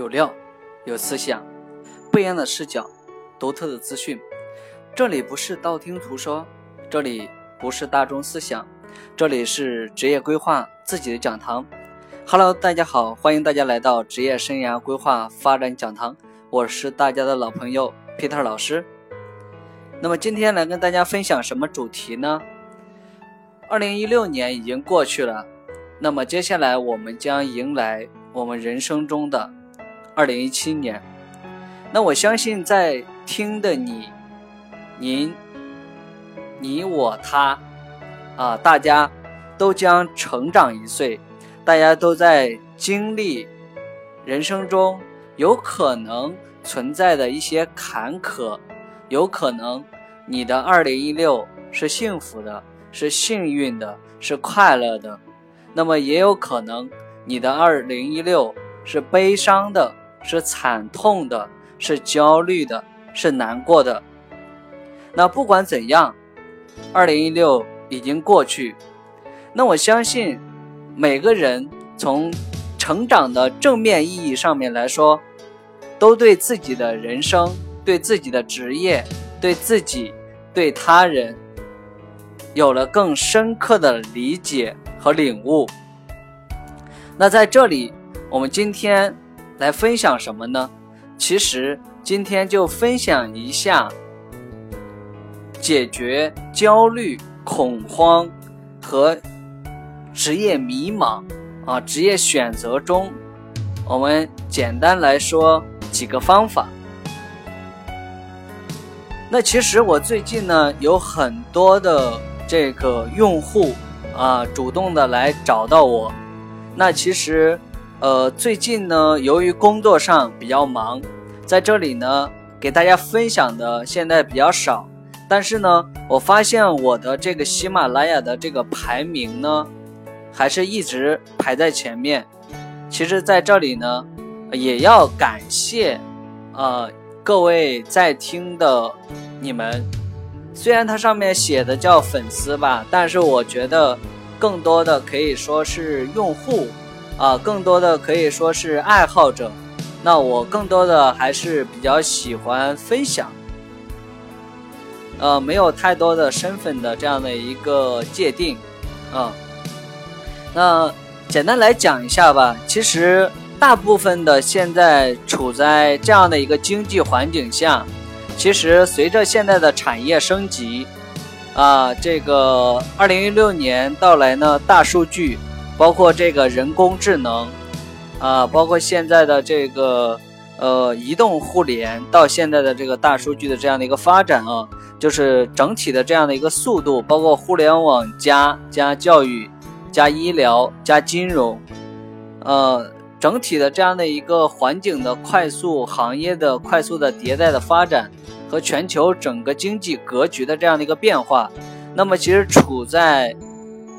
有料，有思想，不一样的视角，独特的资讯。这里不是道听途说，这里不是大众思想，这里是职业规划自己的讲堂。Hello，大家好，欢迎大家来到职业生涯规划发展讲堂，我是大家的老朋友 Peter 老师。那么今天来跟大家分享什么主题呢？二零一六年已经过去了，那么接下来我们将迎来我们人生中的二零一七年。那我相信在听的你、您、你、我、他啊，大家都将成长一岁，大家都在经历人生中有可能存在的一些坎坷。有可能你的二零一六是幸福的，是幸运的，是快乐的；那么也有可能你的二零一六是悲伤的，是惨痛的，是焦虑的，是难过的。那不管怎样，二零一六已经过去。那我相信每个人从成长的正面意义上面来说，都对自己的人生。对自己的职业，对自己，对他人，有了更深刻的理解和领悟。那在这里，我们今天来分享什么呢？其实今天就分享一下解决焦虑、恐慌和职业迷茫啊，职业选择中，我们简单来说几个方法。那其实我最近呢有很多的这个用户啊主动的来找到我，那其实呃最近呢由于工作上比较忙，在这里呢给大家分享的现在比较少，但是呢我发现我的这个喜马拉雅的这个排名呢还是一直排在前面。其实在这里呢也要感谢呃。各位在听的你们，虽然它上面写的叫粉丝吧，但是我觉得更多的可以说是用户啊，更多的可以说是爱好者。那我更多的还是比较喜欢分享，呃，没有太多的身份的这样的一个界定啊。那简单来讲一下吧，其实。大部分的现在处在这样的一个经济环境下，其实随着现在的产业升级，啊，这个二零一六年到来呢，大数据，包括这个人工智能，啊，包括现在的这个呃移动互联，到现在的这个大数据的这样的一个发展啊，就是整体的这样的一个速度，包括互联网加加教育加医疗加金融，呃。整体的这样的一个环境的快速，行业的快速的迭代的发展，和全球整个经济格局的这样的一个变化，那么其实处在，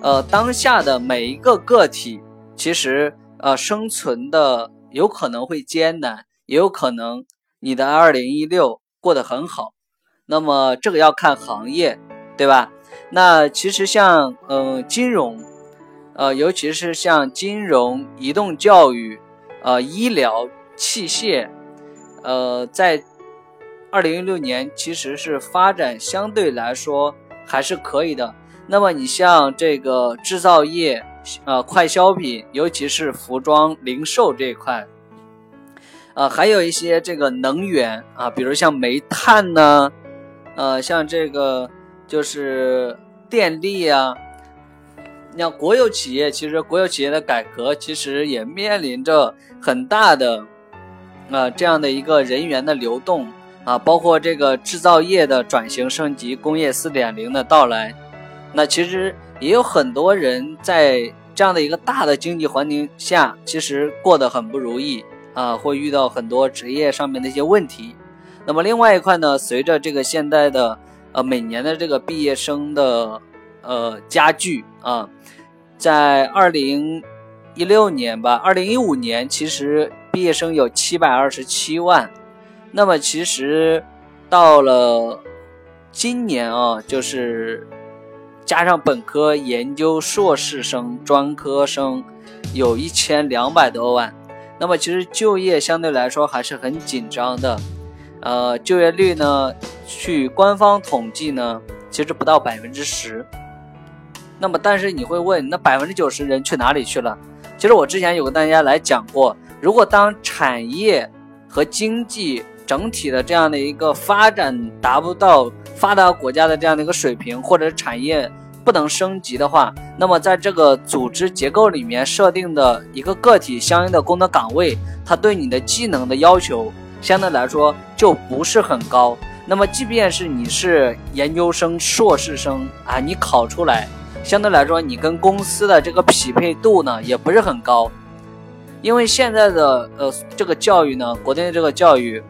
呃当下的每一个个体，其实呃生存的有可能会艰难，也有可能你的二零一六过得很好，那么这个要看行业，对吧？那其实像嗯金融。呃，尤其是像金融、移动教育、呃医疗器械，呃，在二零一六年其实是发展相对来说还是可以的。那么你像这个制造业、呃快消品，尤其是服装零售这一块，呃，还有一些这个能源啊，比如像煤炭呢，呃，像这个就是电力啊。你像国有企业，其实国有企业的改革其实也面临着很大的，呃，这样的一个人员的流动啊，包括这个制造业的转型升级，工业四点零的到来，那其实也有很多人在这样的一个大的经济环境下，其实过得很不如意啊，会遇到很多职业上面的一些问题。那么另外一块呢，随着这个现在的呃每年的这个毕业生的。呃，加剧啊，在二零一六年吧，二零一五年其实毕业生有七百二十七万，那么其实到了今年啊，就是加上本科、研究、硕士生、专科生，有一千两百多万。那么其实就业相对来说还是很紧张的，呃，就业率呢，据官方统计呢，其实不到百分之十。那么，但是你会问，那百分之九十人去哪里去了？其实我之前有跟大家来讲过，如果当产业和经济整体的这样的一个发展达不到发达国家的这样的一个水平，或者产业不能升级的话，那么在这个组织结构里面设定的一个个体相应的工作岗位，它对你的技能的要求相对来说就不是很高。那么，即便是你是研究生、硕士生啊，你考出来。相对来说，你跟公司的这个匹配度呢，也不是很高，因为现在的呃这个教育呢，国内的这个教育，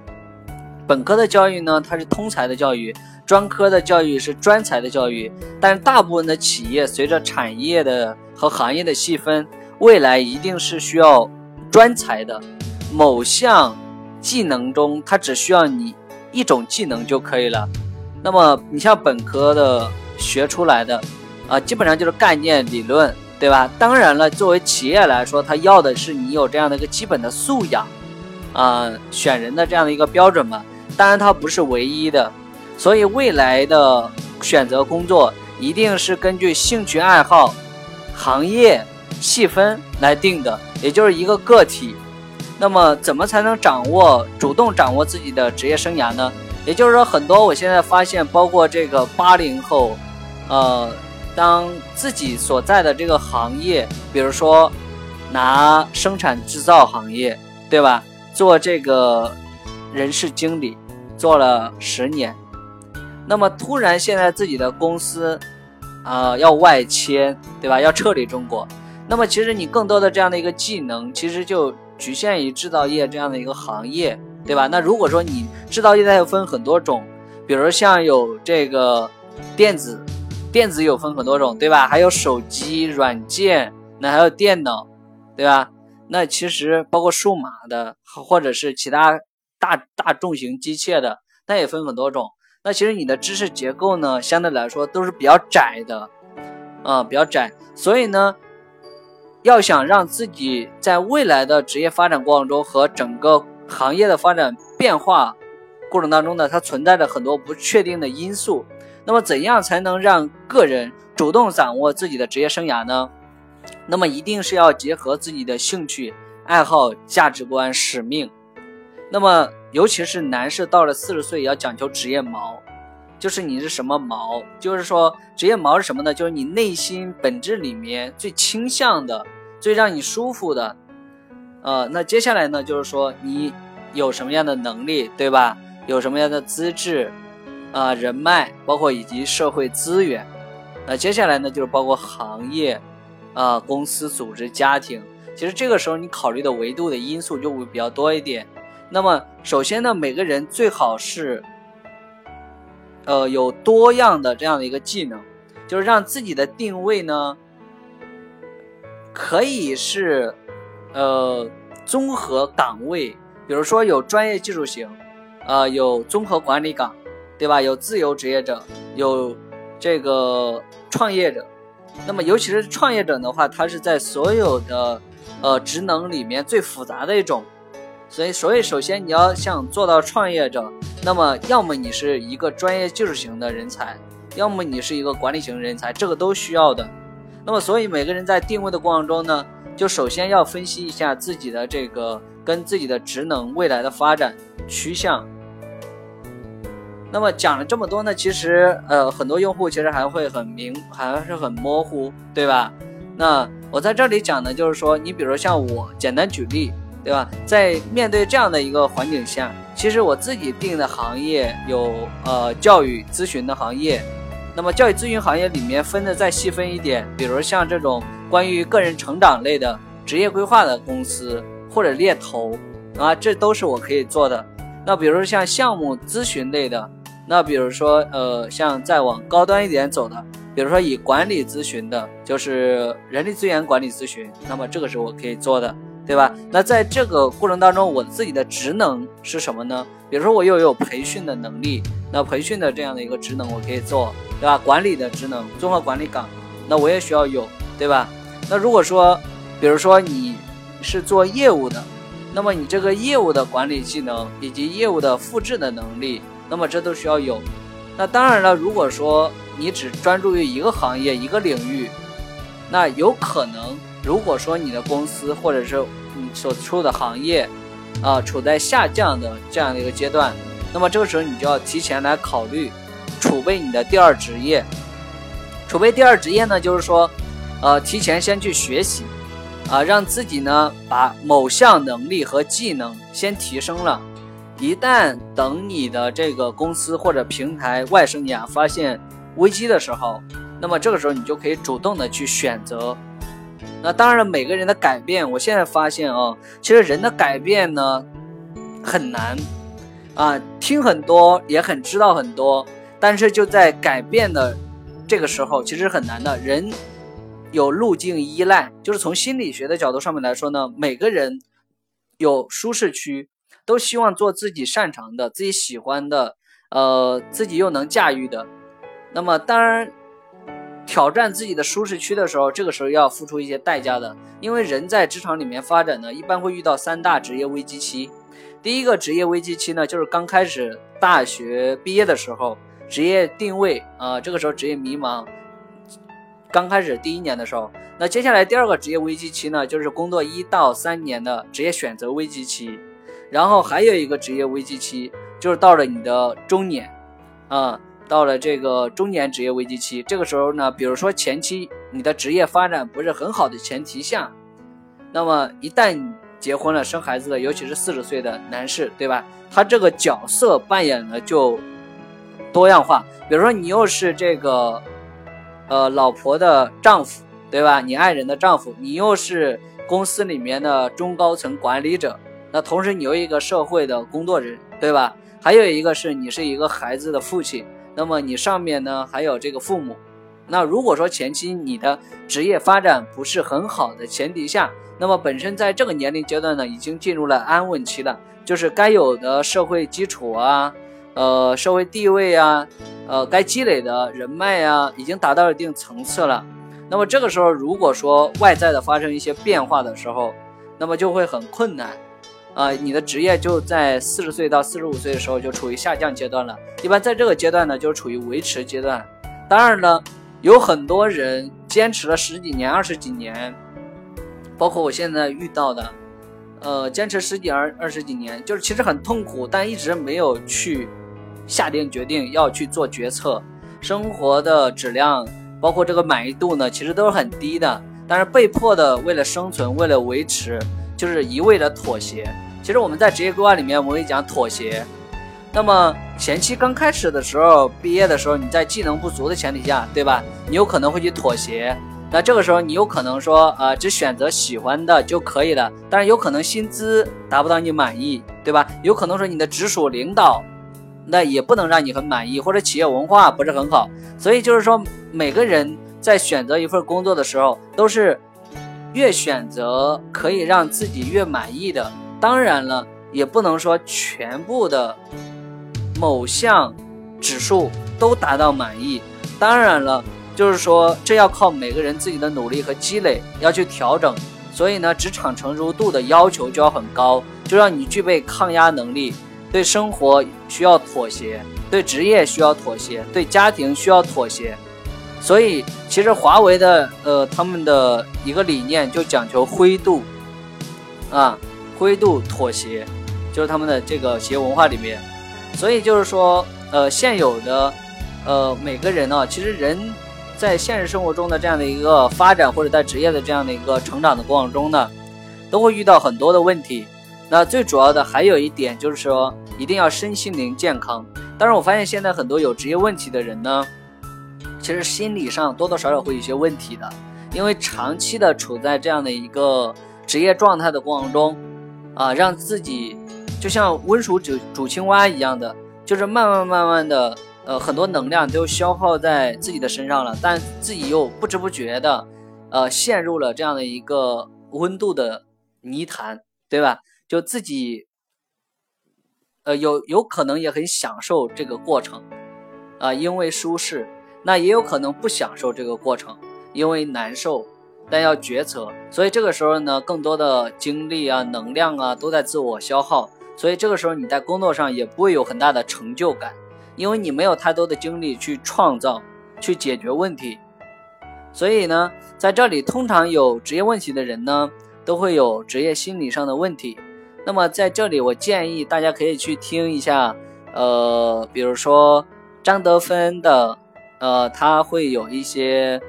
本科的教育呢，它是通才的教育，专科的教育是专才的教育，但是大部分的企业随着产业的和行业的细分，未来一定是需要专才的，某项技能中，它只需要你一种技能就可以了。那么你像本科的学出来的。啊，基本上就是概念理论，对吧？当然了，作为企业来说，它要的是你有这样的一个基本的素养，啊，选人的这样的一个标准嘛。当然，它不是唯一的，所以未来的选择工作一定是根据兴趣爱好、行业细分来定的，也就是一个个体。那么，怎么才能掌握、主动掌握自己的职业生涯呢？也就是说，很多我现在发现，包括这个八零后，呃。当自己所在的这个行业，比如说拿生产制造行业，对吧？做这个人事经理做了十年，那么突然现在自己的公司啊要外迁，对吧？要撤离中国，那么其实你更多的这样的一个技能，其实就局限于制造业这样的一个行业，对吧？那如果说你制造业它又分很多种，比如像有这个电子。电子有分很多种，对吧？还有手机软件，那还有电脑，对吧？那其实包括数码的，或者是其他大大重型机械的，那也分很多种。那其实你的知识结构呢，相对来说都是比较窄的，啊，比较窄。所以呢，要想让自己在未来的职业发展过程中和整个行业的发展变化过程当中呢，它存在着很多不确定的因素。那么，怎样才能让个人主动掌握自己的职业生涯呢？那么，一定是要结合自己的兴趣、爱好、价值观、使命。那么，尤其是男士到了四十岁，要讲究职业毛，就是你是什么毛？就是说，职业毛是什么呢？就是你内心本质里面最倾向的、最让你舒服的。呃，那接下来呢，就是说你有什么样的能力，对吧？有什么样的资质？啊，人脉包括以及社会资源，那接下来呢，就是包括行业，啊，公司、组织、家庭。其实这个时候你考虑的维度的因素就会比较多一点。那么首先呢，每个人最好是，呃，有多样的这样的一个技能，就是让自己的定位呢，可以是，呃，综合岗位，比如说有专业技术型，啊，有综合管理岗。对吧？有自由职业者，有这个创业者。那么，尤其是创业者的话，他是在所有的呃职能里面最复杂的一种。所以，所以首先你要想做到创业者，那么要么你是一个专业技术型的人才，要么你是一个管理型人才，这个都需要的。那么，所以每个人在定位的过程中呢，就首先要分析一下自己的这个跟自己的职能未来的发展趋向。那么讲了这么多呢，其实呃很多用户其实还会很明，还是很模糊，对吧？那我在这里讲呢，就是说你比如像我简单举例，对吧？在面对这样的一个环境下，其实我自己定的行业有呃教育咨询的行业，那么教育咨询行业里面分的再细分一点，比如像这种关于个人成长类的职业规划的公司或者猎头啊，这都是我可以做的。那比如说像项目咨询类的。那比如说，呃，像再往高端一点走的，比如说以管理咨询的，就是人力资源管理咨询，那么这个是我可以做的，对吧？那在这个过程当中，我自己的职能是什么呢？比如说我又有培训的能力，那培训的这样的一个职能我可以做，对吧？管理的职能，综合管理岗，那我也需要有，对吧？那如果说，比如说你是做业务的，那么你这个业务的管理技能以及业务的复制的能力，那么这都需要有。那当然了，如果说你只专注于一个行业、一个领域，那有可能，如果说你的公司或者是你所处的行业，啊，处在下降的这样的一个阶段，那么这个时候你就要提前来考虑，储备你的第二职业。储备第二职业呢，就是说，呃，提前先去学习。啊，让自己呢把某项能力和技能先提升了，一旦等你的这个公司或者平台外生涯发现危机的时候，那么这个时候你就可以主动的去选择。那当然了，每个人的改变，我现在发现啊，其实人的改变呢很难啊，听很多也很知道很多，但是就在改变的这个时候，其实很难的人。有路径依赖，就是从心理学的角度上面来说呢，每个人有舒适区，都希望做自己擅长的、自己喜欢的，呃，自己又能驾驭的。那么，当然挑战自己的舒适区的时候，这个时候要付出一些代价的，因为人在职场里面发展呢，一般会遇到三大职业危机期。第一个职业危机期呢，就是刚开始大学毕业的时候，职业定位啊，这个时候职业迷茫。刚开始第一年的时候，那接下来第二个职业危机期呢，就是工作一到三年的职业选择危机期，然后还有一个职业危机期，就是到了你的中年，啊，到了这个中年职业危机期，这个时候呢，比如说前期你的职业发展不是很好的前提下，那么一旦结婚了生孩子了，尤其是四十岁的男士，对吧？他这个角色扮演的就多样化，比如说你又是这个。呃，老婆的丈夫，对吧？你爱人的丈夫，你又是公司里面的中高层管理者，那同时你又一个社会的工作人，对吧？还有一个是你是一个孩子的父亲，那么你上面呢还有这个父母。那如果说前期你的职业发展不是很好的前提下，那么本身在这个年龄阶段呢，已经进入了安稳期了，就是该有的社会基础啊。呃，社会地位啊，呃，该积累的人脉啊，已经达到一定层次了。那么这个时候，如果说外在的发生一些变化的时候，那么就会很困难。啊，你的职业就在四十岁到四十五岁的时候就处于下降阶段了。一般在这个阶段呢，就处于维持阶段。当然呢，有很多人坚持了十几年、二十几年，包括我现在遇到的。呃，坚持十几二二十几年，就是其实很痛苦，但一直没有去下定决定要去做决策。生活的质量，包括这个满意度呢，其实都是很低的。但是被迫的，为了生存，为了维持，就是一味的妥协。其实我们在职业规划里面，我们会讲妥协。那么前期刚开始的时候，毕业的时候，你在技能不足的前提下，对吧？你有可能会去妥协。那这个时候，你有可能说，呃，只选择喜欢的就可以了，但是有可能薪资达不到你满意，对吧？有可能说你的直属领导，那也不能让你很满意，或者企业文化不是很好。所以就是说，每个人在选择一份工作的时候，都是越选择可以让自己越满意的。当然了，也不能说全部的某项指数都达到满意。当然了。就是说，这要靠每个人自己的努力和积累，要去调整。所以呢，职场成熟度的要求就要很高，就让你具备抗压能力，对生活需要妥协，对职业需要妥协，对家庭需要妥协。所以，其实华为的呃，他们的一个理念就讲求灰度啊，灰度妥协，就是他们的这个企业文化里面。所以就是说，呃，现有的呃每个人呢，其实人。在现实生活中的这样的一个发展，或者在职业的这样的一个成长的过程中呢，都会遇到很多的问题。那最主要的还有一点就是说，一定要身心灵健康。当然，我发现现在很多有职业问题的人呢，其实心理上多多少少会有些问题的，因为长期的处在这样的一个职业状态的过程中，啊，让自己就像温水煮煮青蛙一样的，就是慢慢慢慢的。呃，很多能量都消耗在自己的身上了，但自己又不知不觉的，呃，陷入了这样的一个温度的泥潭，对吧？就自己，呃，有有可能也很享受这个过程，啊，因为舒适；那也有可能不享受这个过程，因为难受，但要决策。所以这个时候呢，更多的精力啊、能量啊都在自我消耗。所以这个时候你在工作上也不会有很大的成就感，因为你没有太多的精力去创造、去解决问题。所以呢，在这里通常有职业问题的人呢，都会有职业心理上的问题。那么在这里，我建议大家可以去听一下，呃，比如说张德芬的。呃，他会有一些，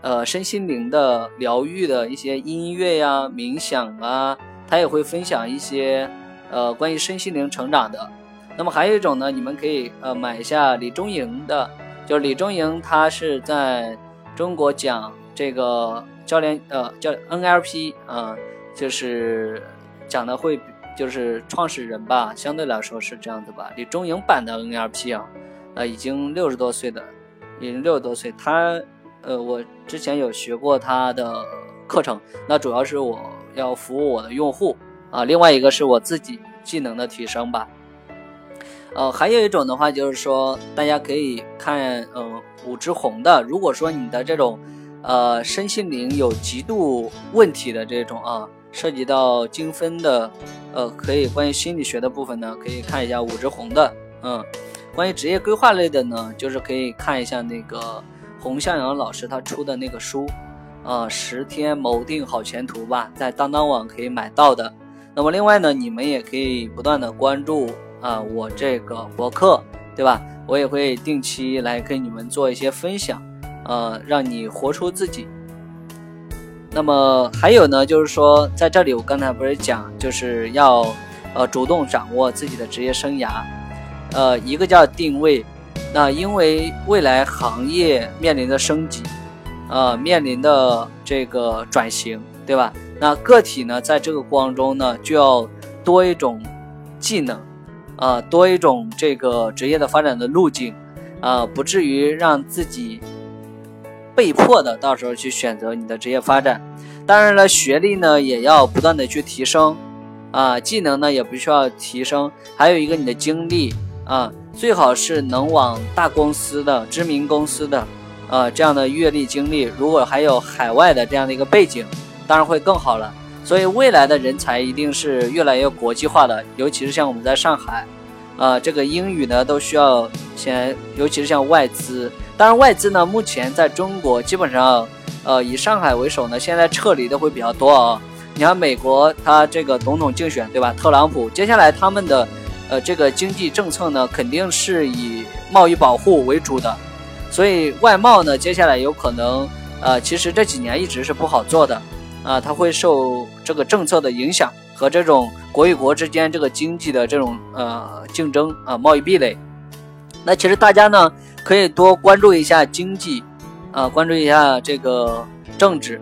呃，身心灵的疗愈的一些音乐呀、冥想啊，他也会分享一些，呃，关于身心灵成长的。那么还有一种呢，你们可以呃买一下李中莹的，就是李中莹，他是在中国讲这个教练，呃，叫 NLP 啊，就是讲的会，就是创始人吧，相对来说是这样子吧。李中莹版的 NLP 啊，呃，已经六十多岁的。已经六十多岁，他，呃，我之前有学过他的课程，那主要是我要服务我的用户啊，另外一个是我自己技能的提升吧，呃，还有一种的话就是说，大家可以看，呃，武志红的，如果说你的这种，呃，身心灵有极度问题的这种啊，涉及到精分的，呃，可以关于心理学的部分呢，可以看一下武志红的，嗯。关于职业规划类的呢，就是可以看一下那个洪向阳老师他出的那个书，啊，十天谋定好前途吧，在当当网可以买到的。那么另外呢，你们也可以不断的关注啊我这个博客，对吧？我也会定期来跟你们做一些分享，呃，让你活出自己。那么还有呢，就是说在这里我刚才不是讲，就是要呃主动掌握自己的职业生涯。呃，一个叫定位，那因为未来行业面临的升级，呃，面临的这个转型，对吧？那个体呢，在这个过程中呢，就要多一种技能，啊，多一种这个职业的发展的路径，啊，不至于让自己被迫的到时候去选择你的职业发展。当然了，学历呢也要不断的去提升，啊，技能呢也不需要提升，还有一个你的经历。啊，最好是能往大公司的、知名公司的，呃，这样的阅历经历，如果还有海外的这样的一个背景，当然会更好了。所以未来的人才一定是越来越国际化的，尤其是像我们在上海，啊，这个英语呢都需要先，尤其是像外资。当然，外资呢目前在中国基本上，呃，以上海为首呢，现在撤离的会比较多啊。你看美国，他这个总统竞选，对吧？特朗普，接下来他们的。呃，这个经济政策呢，肯定是以贸易保护为主的，所以外贸呢，接下来有可能，呃，其实这几年一直是不好做的，啊，它会受这个政策的影响和这种国与国之间这个经济的这种呃竞争啊，贸易壁垒。那其实大家呢，可以多关注一下经济，啊，关注一下这个政治，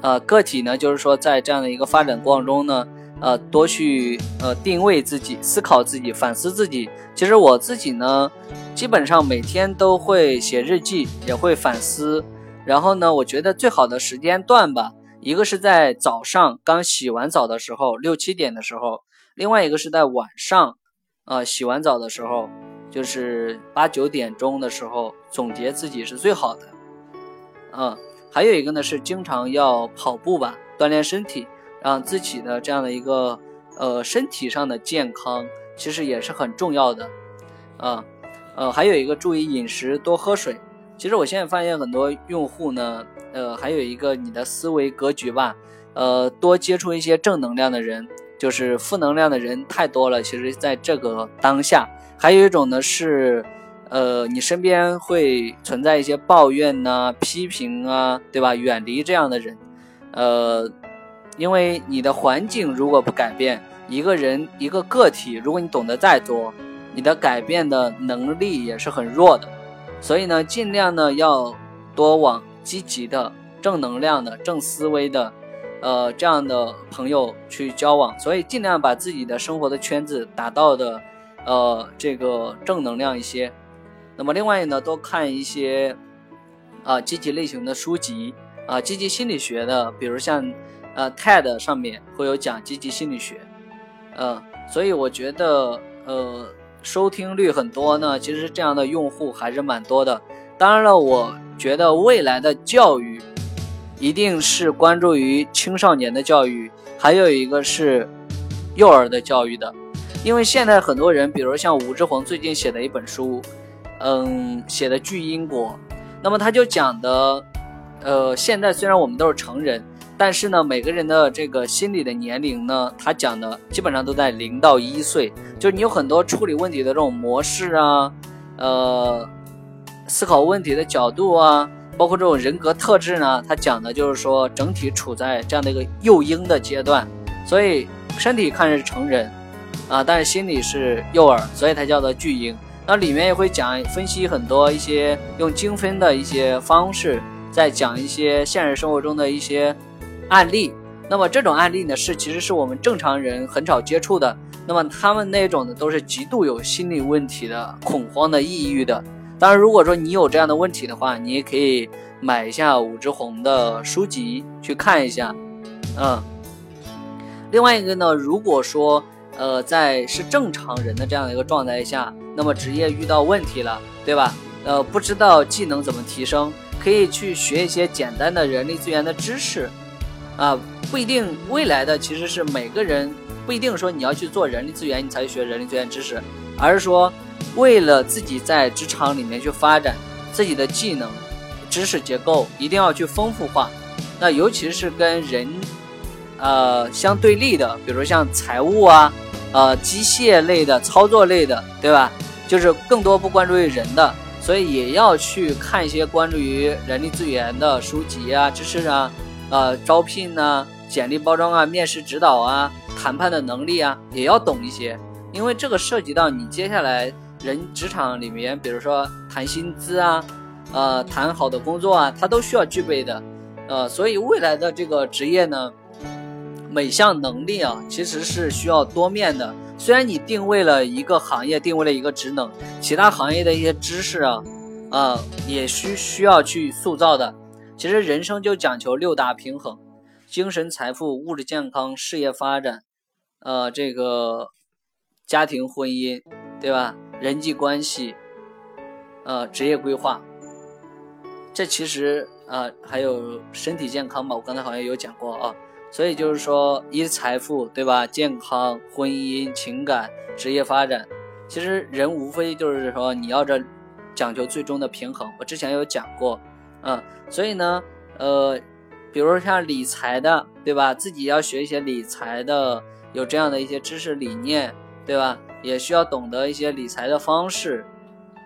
呃，个体呢，就是说在这样的一个发展过程中呢。呃，多去呃定位自己，思考自己，反思自己。其实我自己呢，基本上每天都会写日记，也会反思。然后呢，我觉得最好的时间段吧，一个是在早上刚洗完澡的时候，六七点的时候；另外一个是在晚上，呃，洗完澡的时候，就是八九点钟的时候，总结自己是最好的。嗯，还有一个呢是经常要跑步吧，锻炼身体。让自己的这样的一个呃身体上的健康，其实也是很重要的，啊，呃，还有一个注意饮食，多喝水。其实我现在发现很多用户呢，呃，还有一个你的思维格局吧，呃，多接触一些正能量的人，就是负能量的人太多了。其实在这个当下，还有一种呢是，呃，你身边会存在一些抱怨呐、批评啊，对吧？远离这样的人，呃。因为你的环境如果不改变，一个人一个个体，如果你懂得再多，你的改变的能力也是很弱的。所以呢，尽量呢要多往积极的、正能量的、正思维的，呃，这样的朋友去交往。所以尽量把自己的生活的圈子打到的，呃，这个正能量一些。那么另外呢，多看一些啊积极类型的书籍啊，积极心理学的，比如像。呃，TED 上面会有讲积极心理学，嗯，所以我觉得，呃，收听率很多呢。其实这样的用户还是蛮多的。当然了，我觉得未来的教育一定是关注于青少年的教育，还有一个是幼儿的教育的。因为现在很多人，比如像武志红最近写的一本书，嗯，写的《巨因果》，那么他就讲的，呃，现在虽然我们都是成人，但是呢，每个人的这个心理的年龄呢，他讲的基本上都在零到一岁，就是你有很多处理问题的这种模式啊，呃，思考问题的角度啊，包括这种人格特质呢，他讲的就是说整体处在这样的一个幼婴的阶段，所以身体看着是成人。啊，但是心理是幼儿，所以它叫做巨婴。那里面也会讲分析很多一些用精分的一些方式，在讲一些现实生活中的一些案例。那么这种案例呢，是其实是我们正常人很少接触的。那么他们那种呢，都是极度有心理问题的、恐慌的、抑郁的。当然，如果说你有这样的问题的话，你也可以买一下武志红的书籍去看一下。嗯，另外一个呢，如果说。呃，在是正常人的这样的一个状态下，那么职业遇到问题了，对吧？呃，不知道技能怎么提升，可以去学一些简单的人力资源的知识，啊，不一定未来的其实是每个人不一定说你要去做人力资源，你才去学人力资源知识，而是说为了自己在职场里面去发展自己的技能、知识结构，一定要去丰富化。那尤其是跟人。呃，相对立的，比如像财务啊，呃，机械类的、操作类的，对吧？就是更多不关注于人的，所以也要去看一些关注于人力资源的书籍啊、知识啊，呃，招聘啊、简历包装啊、面试指导啊、谈判的能力啊，也要懂一些，因为这个涉及到你接下来人职场里面，比如说谈薪资啊，呃，谈好的工作啊，它都需要具备的，呃，所以未来的这个职业呢。每项能力啊，其实是需要多面的。虽然你定位了一个行业，定位了一个职能，其他行业的一些知识啊，呃，也需需要去塑造的。其实人生就讲求六大平衡：精神财富、物质健康、事业发展，呃，这个家庭婚姻，对吧？人际关系，呃，职业规划。这其实呃还有身体健康吧？我刚才好像有讲过啊。所以就是说，一财富，对吧？健康、婚姻、情感、职业发展，其实人无非就是说，你要这讲究最终的平衡。我之前有讲过，嗯，所以呢，呃，比如像理财的，对吧？自己要学一些理财的，有这样的一些知识理念，对吧？也需要懂得一些理财的方式，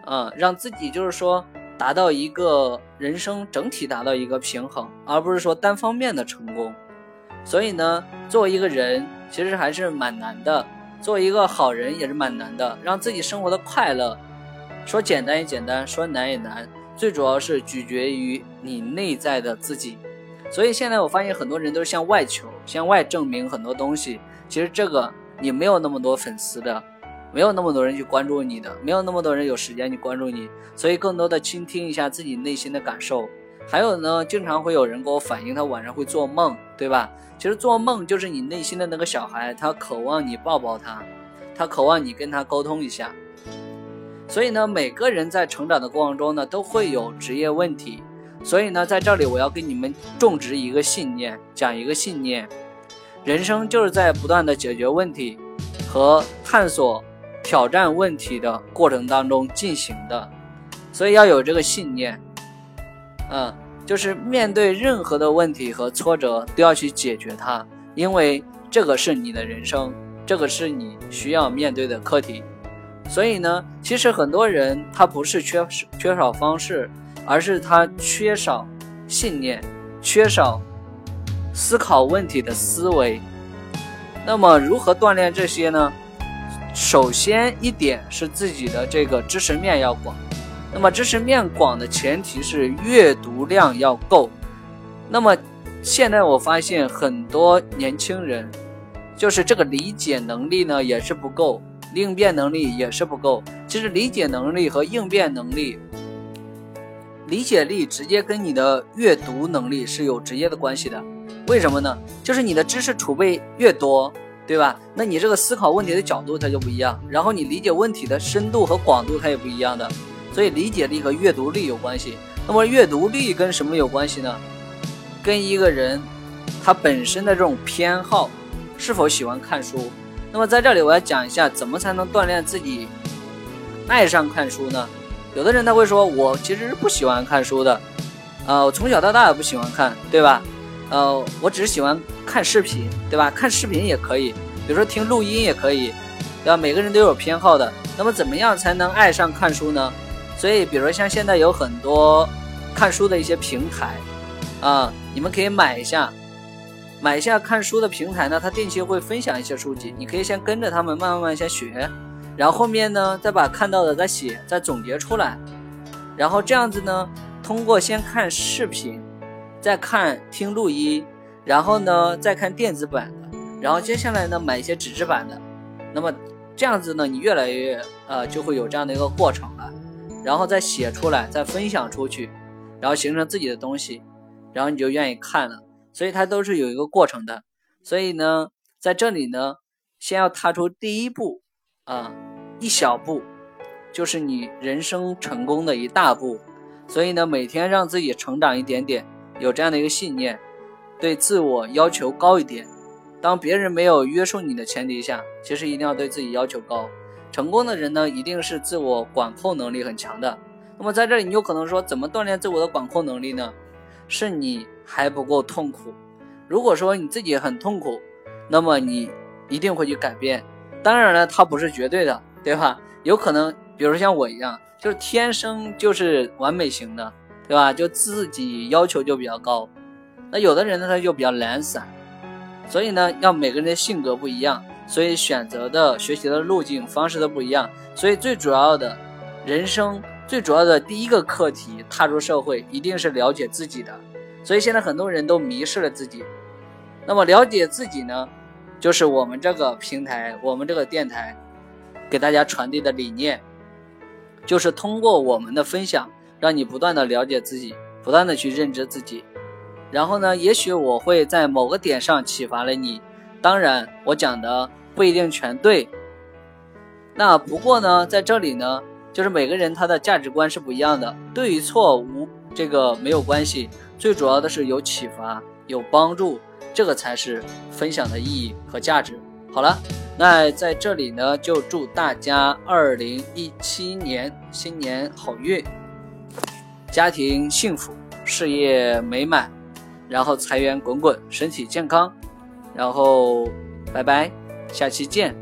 嗯，让自己就是说达到一个人生整体达到一个平衡，而不是说单方面的成功。所以呢，作为一个人，其实还是蛮难的。作为一个好人也是蛮难的，让自己生活的快乐，说简单也简单，说难也难。最主要是取决于你内在的自己。所以现在我发现很多人都是向外求，向外证明很多东西。其实这个你没有那么多粉丝的，没有那么多人去关注你的，没有那么多人有时间去关注你。所以更多的倾听一下自己内心的感受。还有呢，经常会有人给我反映，他晚上会做梦，对吧？其实做梦就是你内心的那个小孩，他渴望你抱抱他，他渴望你跟他沟通一下。所以呢，每个人在成长的过程中呢，都会有职业问题。所以呢，在这里我要给你们种植一个信念，讲一个信念：人生就是在不断的解决问题和探索、挑战问题的过程当中进行的。所以要有这个信念，嗯。就是面对任何的问题和挫折，都要去解决它，因为这个是你的人生，这个是你需要面对的课题。所以呢，其实很多人他不是缺缺少方式，而是他缺少信念，缺少思考问题的思维。那么如何锻炼这些呢？首先一点是自己的这个知识面要广。那么知识面广的前提是阅读量要够。那么现在我发现很多年轻人，就是这个理解能力呢也是不够，应变能力也是不够。其实理解能力和应变能力，理解力直接跟你的阅读能力是有直接的关系的。为什么呢？就是你的知识储备越多，对吧？那你这个思考问题的角度它就不一样，然后你理解问题的深度和广度它也不一样的。所以理解力和阅读力有关系。那么阅读力跟什么有关系呢？跟一个人他本身的这种偏好是否喜欢看书。那么在这里我要讲一下，怎么才能锻炼自己爱上看书呢？有的人他会说，我其实是不喜欢看书的，呃，我从小到大也不喜欢看，对吧？呃，我只是喜欢看视频，对吧？看视频也可以，比如说听录音也可以，对吧？每个人都有偏好的。那么怎么样才能爱上看书呢？所以，比如说像现在有很多看书的一些平台，啊，你们可以买一下，买一下看书的平台呢，它定期会分享一些书籍，你可以先跟着他们慢慢慢先学，然后后面呢再把看到的再写，再总结出来，然后这样子呢，通过先看视频。再看听录音，然后呢再看电子版的，然后接下来呢买一些纸质版的，那么这样子呢你越来越呃就会有这样的一个过程了，然后再写出来，再分享出去，然后形成自己的东西，然后你就愿意看了，所以它都是有一个过程的，所以呢在这里呢先要踏出第一步啊一小步，就是你人生成功的一大步，所以呢每天让自己成长一点点。有这样的一个信念，对自我要求高一点。当别人没有约束你的前提下，其实一定要对自己要求高。成功的人呢，一定是自我管控能力很强的。那么在这里，你有可能说，怎么锻炼自我的管控能力呢？是你还不够痛苦。如果说你自己很痛苦，那么你一定会去改变。当然了，它不是绝对的，对吧？有可能，比如说像我一样，就是天生就是完美型的。对吧？就自己要求就比较高，那有的人呢他就比较懒散，所以呢要每个人的性格不一样，所以选择的学习的路径方式都不一样，所以最主要的，人生最主要的第一个课题，踏入社会一定是了解自己的，所以现在很多人都迷失了自己，那么了解自己呢，就是我们这个平台，我们这个电台给大家传递的理念，就是通过我们的分享。让你不断的了解自己，不断的去认知自己，然后呢，也许我会在某个点上启发了你。当然，我讲的不一定全对。那不过呢，在这里呢，就是每个人他的价值观是不一样的，对与错无这个没有关系，最主要的是有启发、有帮助，这个才是分享的意义和价值。好了，那在这里呢，就祝大家二零一七年新年好运。家庭幸福，事业美满，然后财源滚滚，身体健康，然后拜拜，下期见。